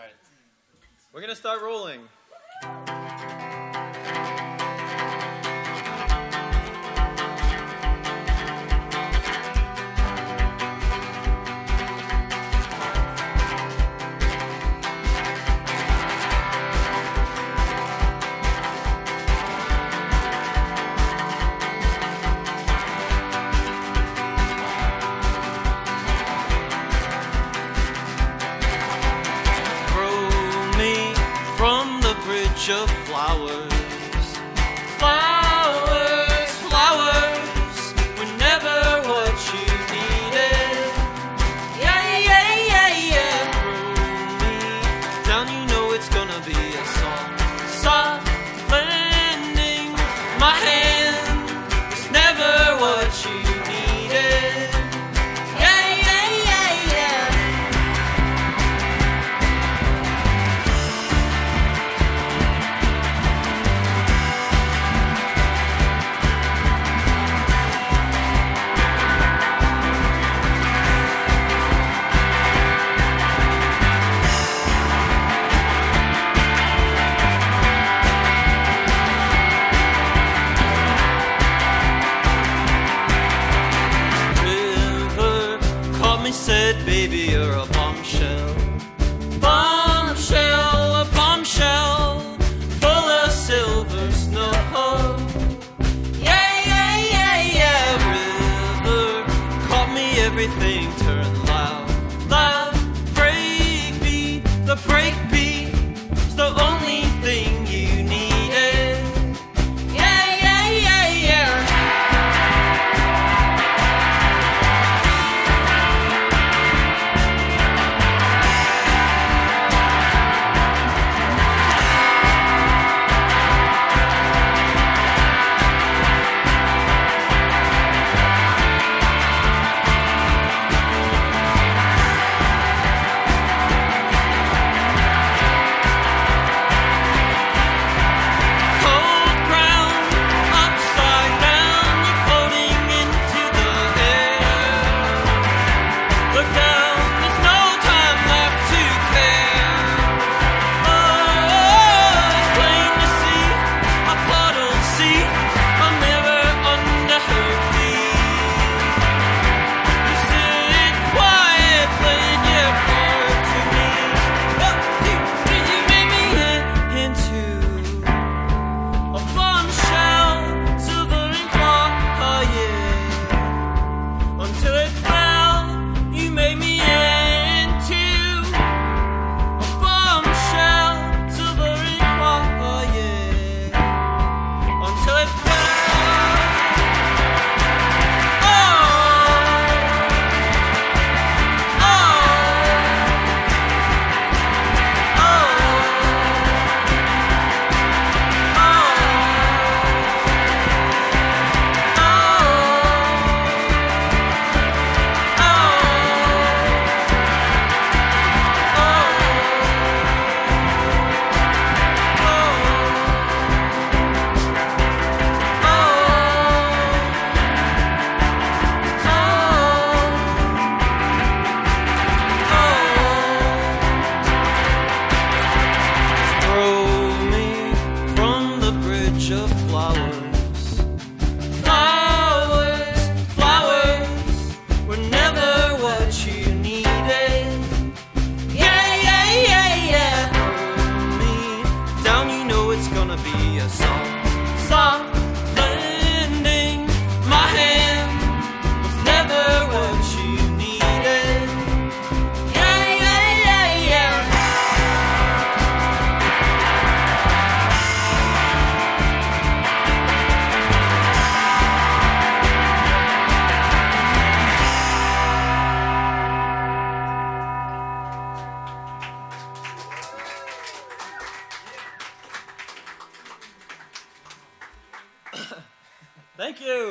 All right. We're going to start rolling.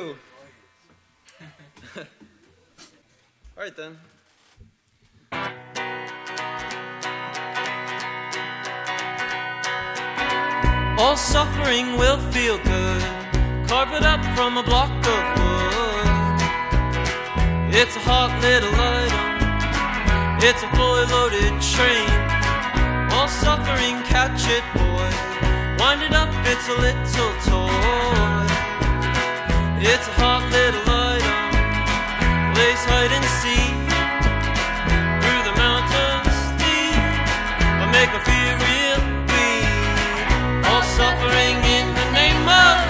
All right then. All suffering will feel good, carve it up from a block of wood. It's a hot little item, it's a fully loaded train. All suffering, catch it, boy. Wind it up, it's a little toy. It's a hot little light on, plays hide and seek. Through the mountains deep. I make a fear real weak. All suffering in the name of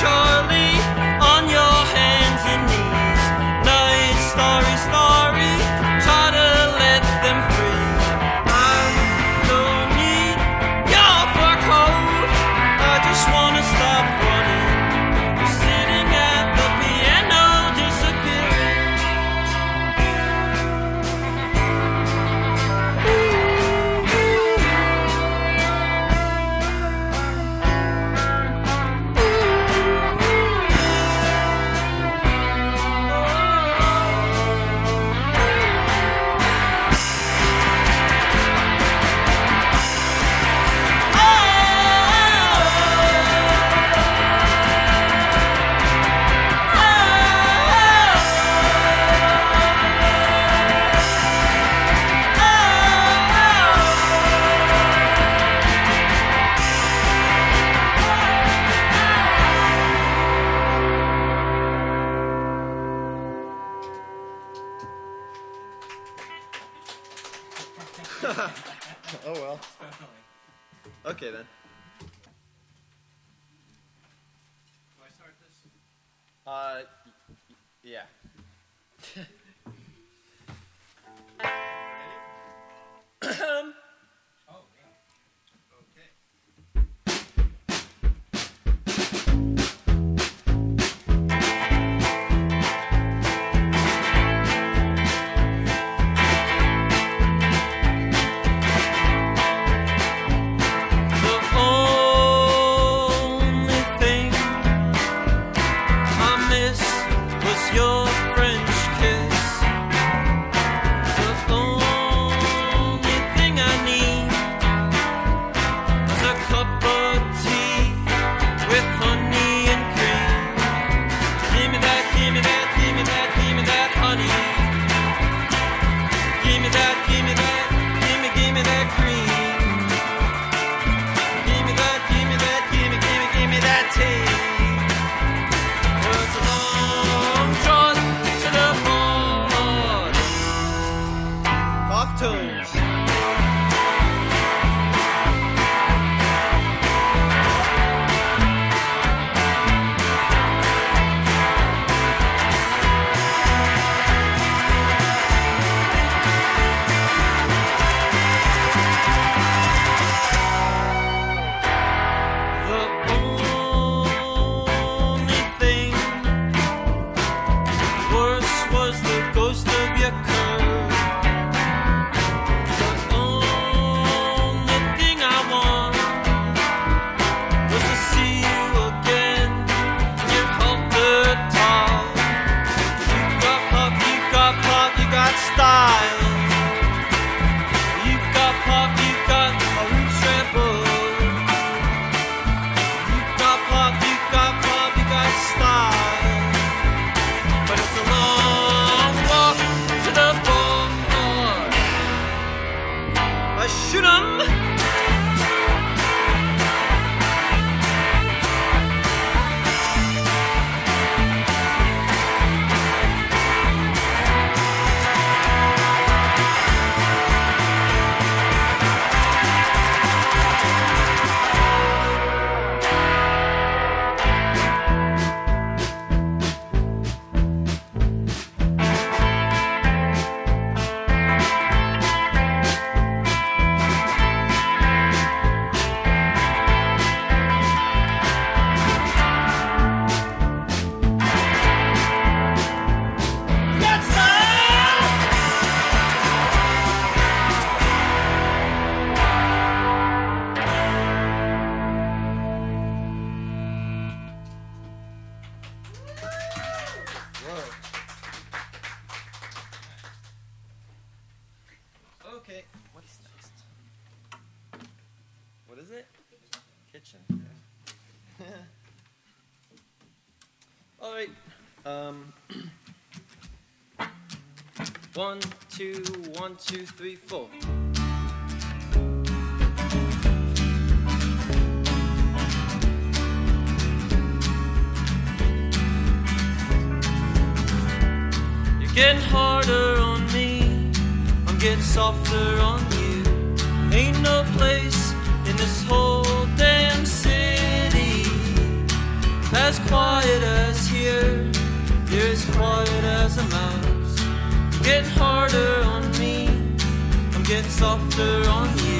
show. oh well. Okay then. Do I start this? Uh, yeah. One, two, one, two, three, four. You're getting harder on me, I'm getting softer on you. Ain't no place in this whole damn city as quiet as here. You're as quiet as a mouse getting harder on me. I'm getting softer on you.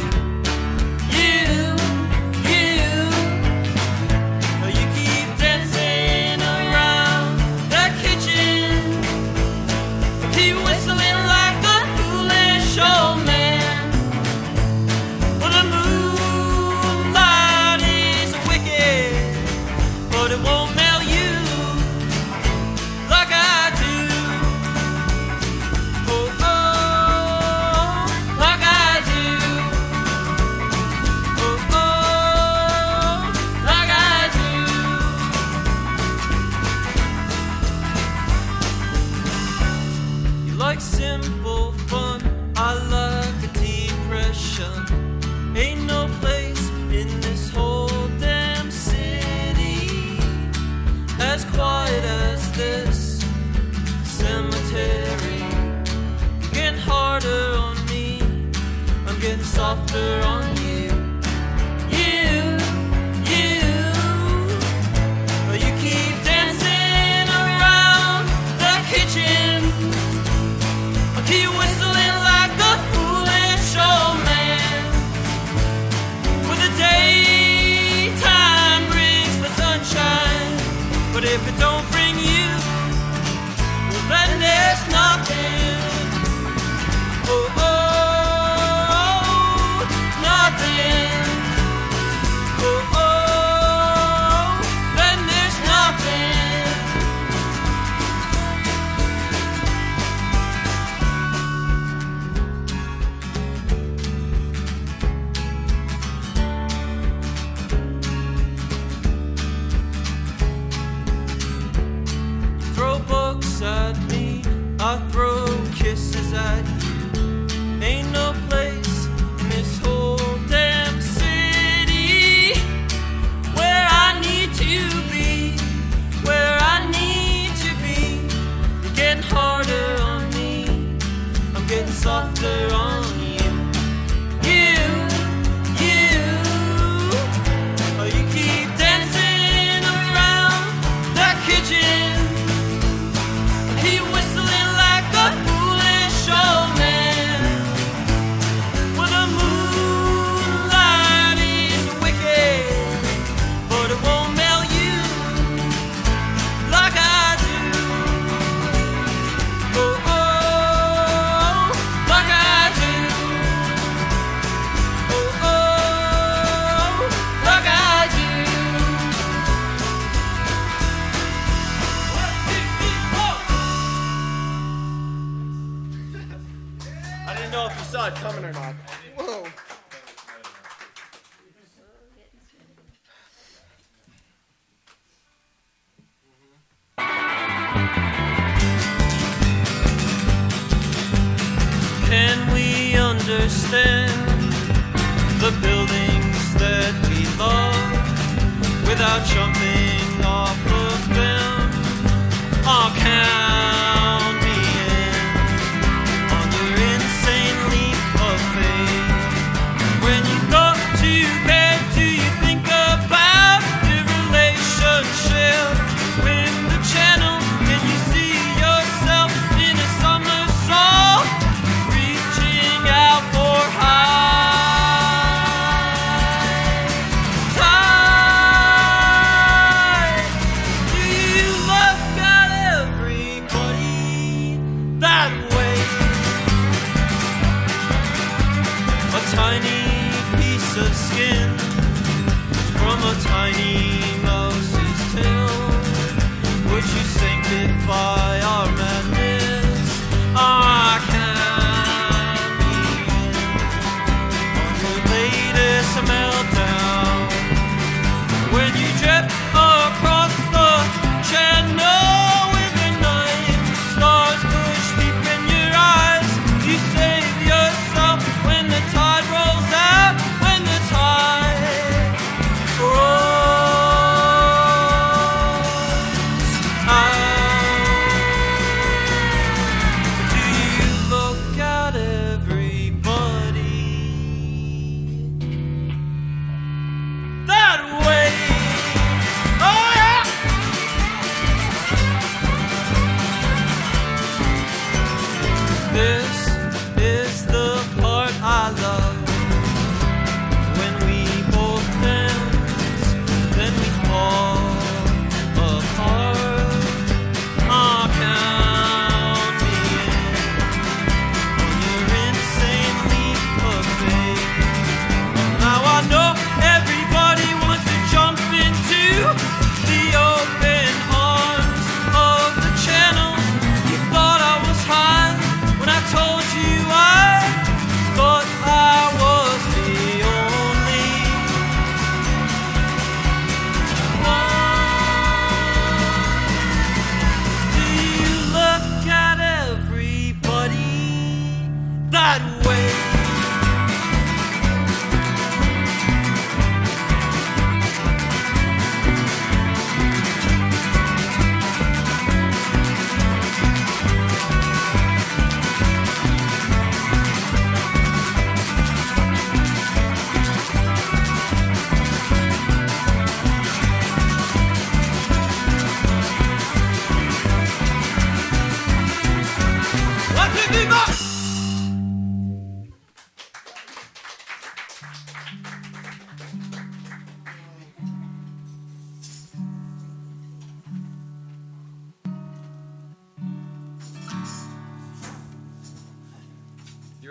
know if you saw it coming or not.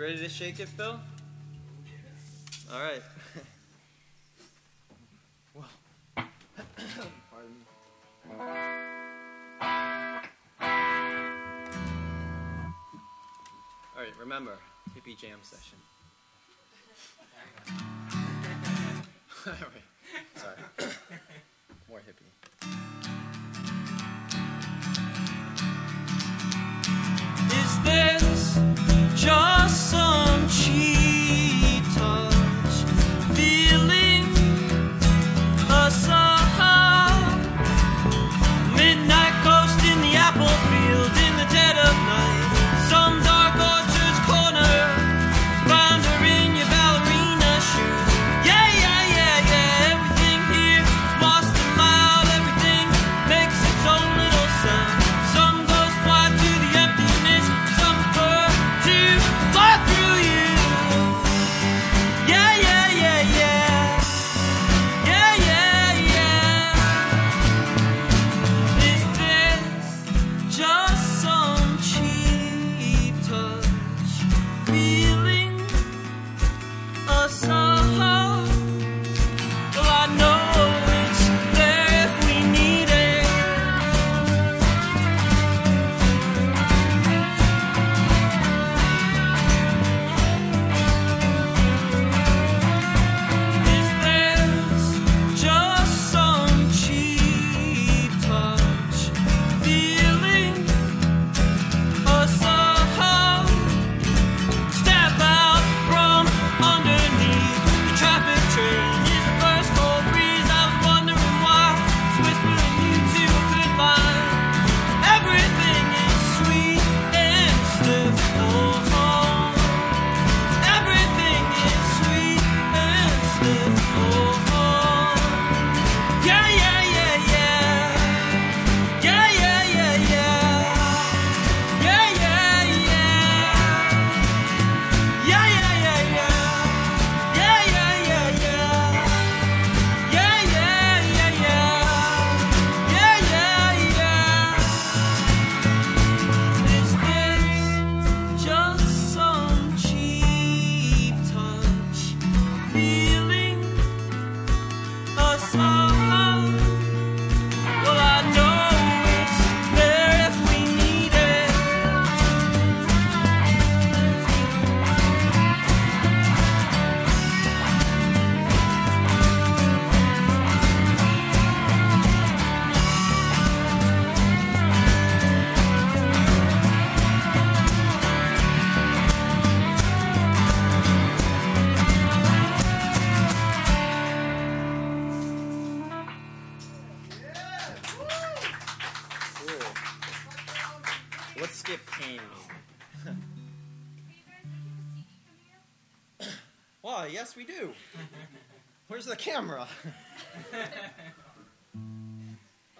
You ready to shake it, Phil? All right. well, pardon me. All right, remember, hippie jam session. All right, sorry. More hippie. Is this John?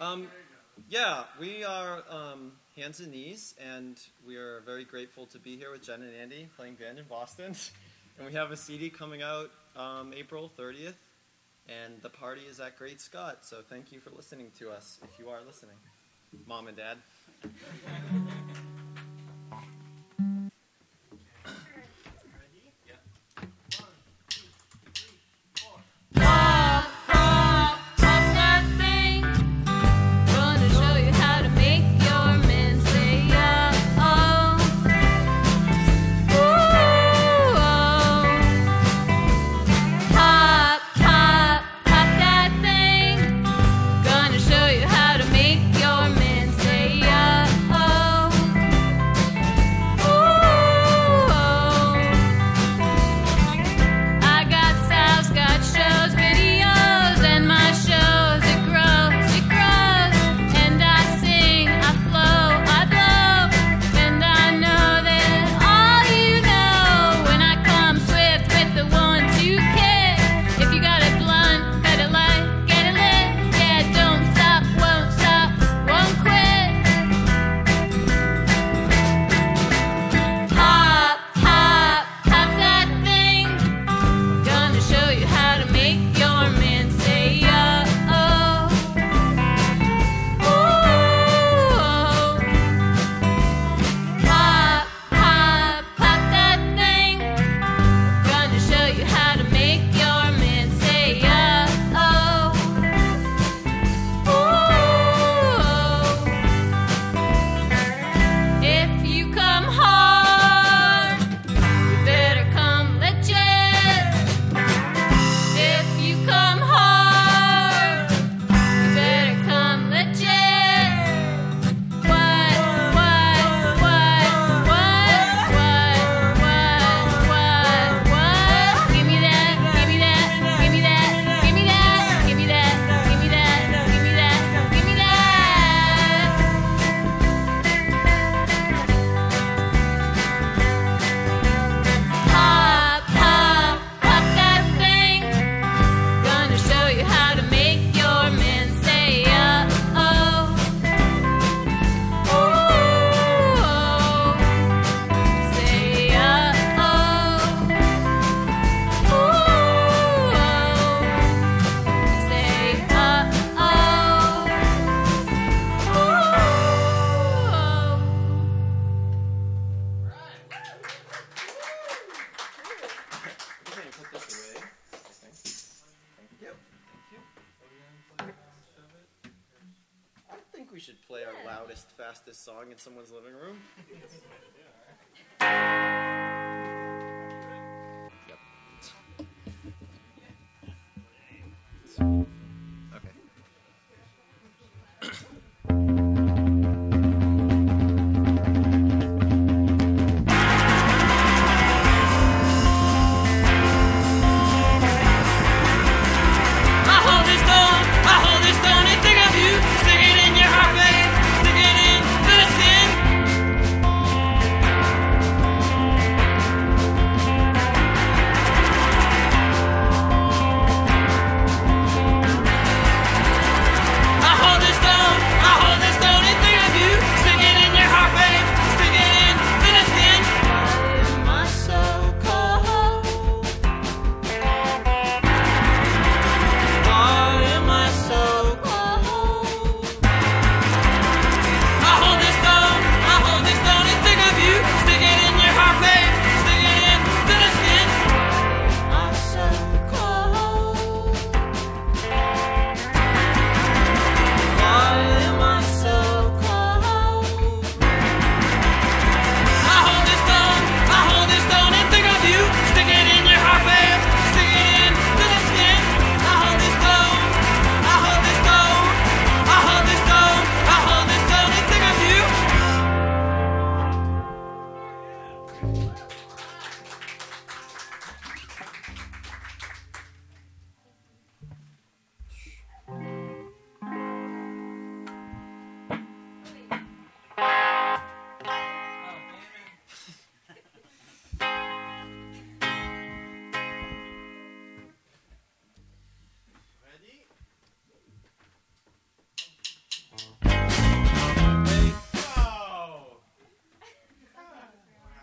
Um, yeah, we are um, hands and knees, and we are very grateful to be here with Jen and Andy playing band in Boston. and we have a CD coming out um, April 30th, and the party is at Great Scott. So thank you for listening to us, if you are listening, mom and dad.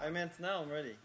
I meant now. I'm ready.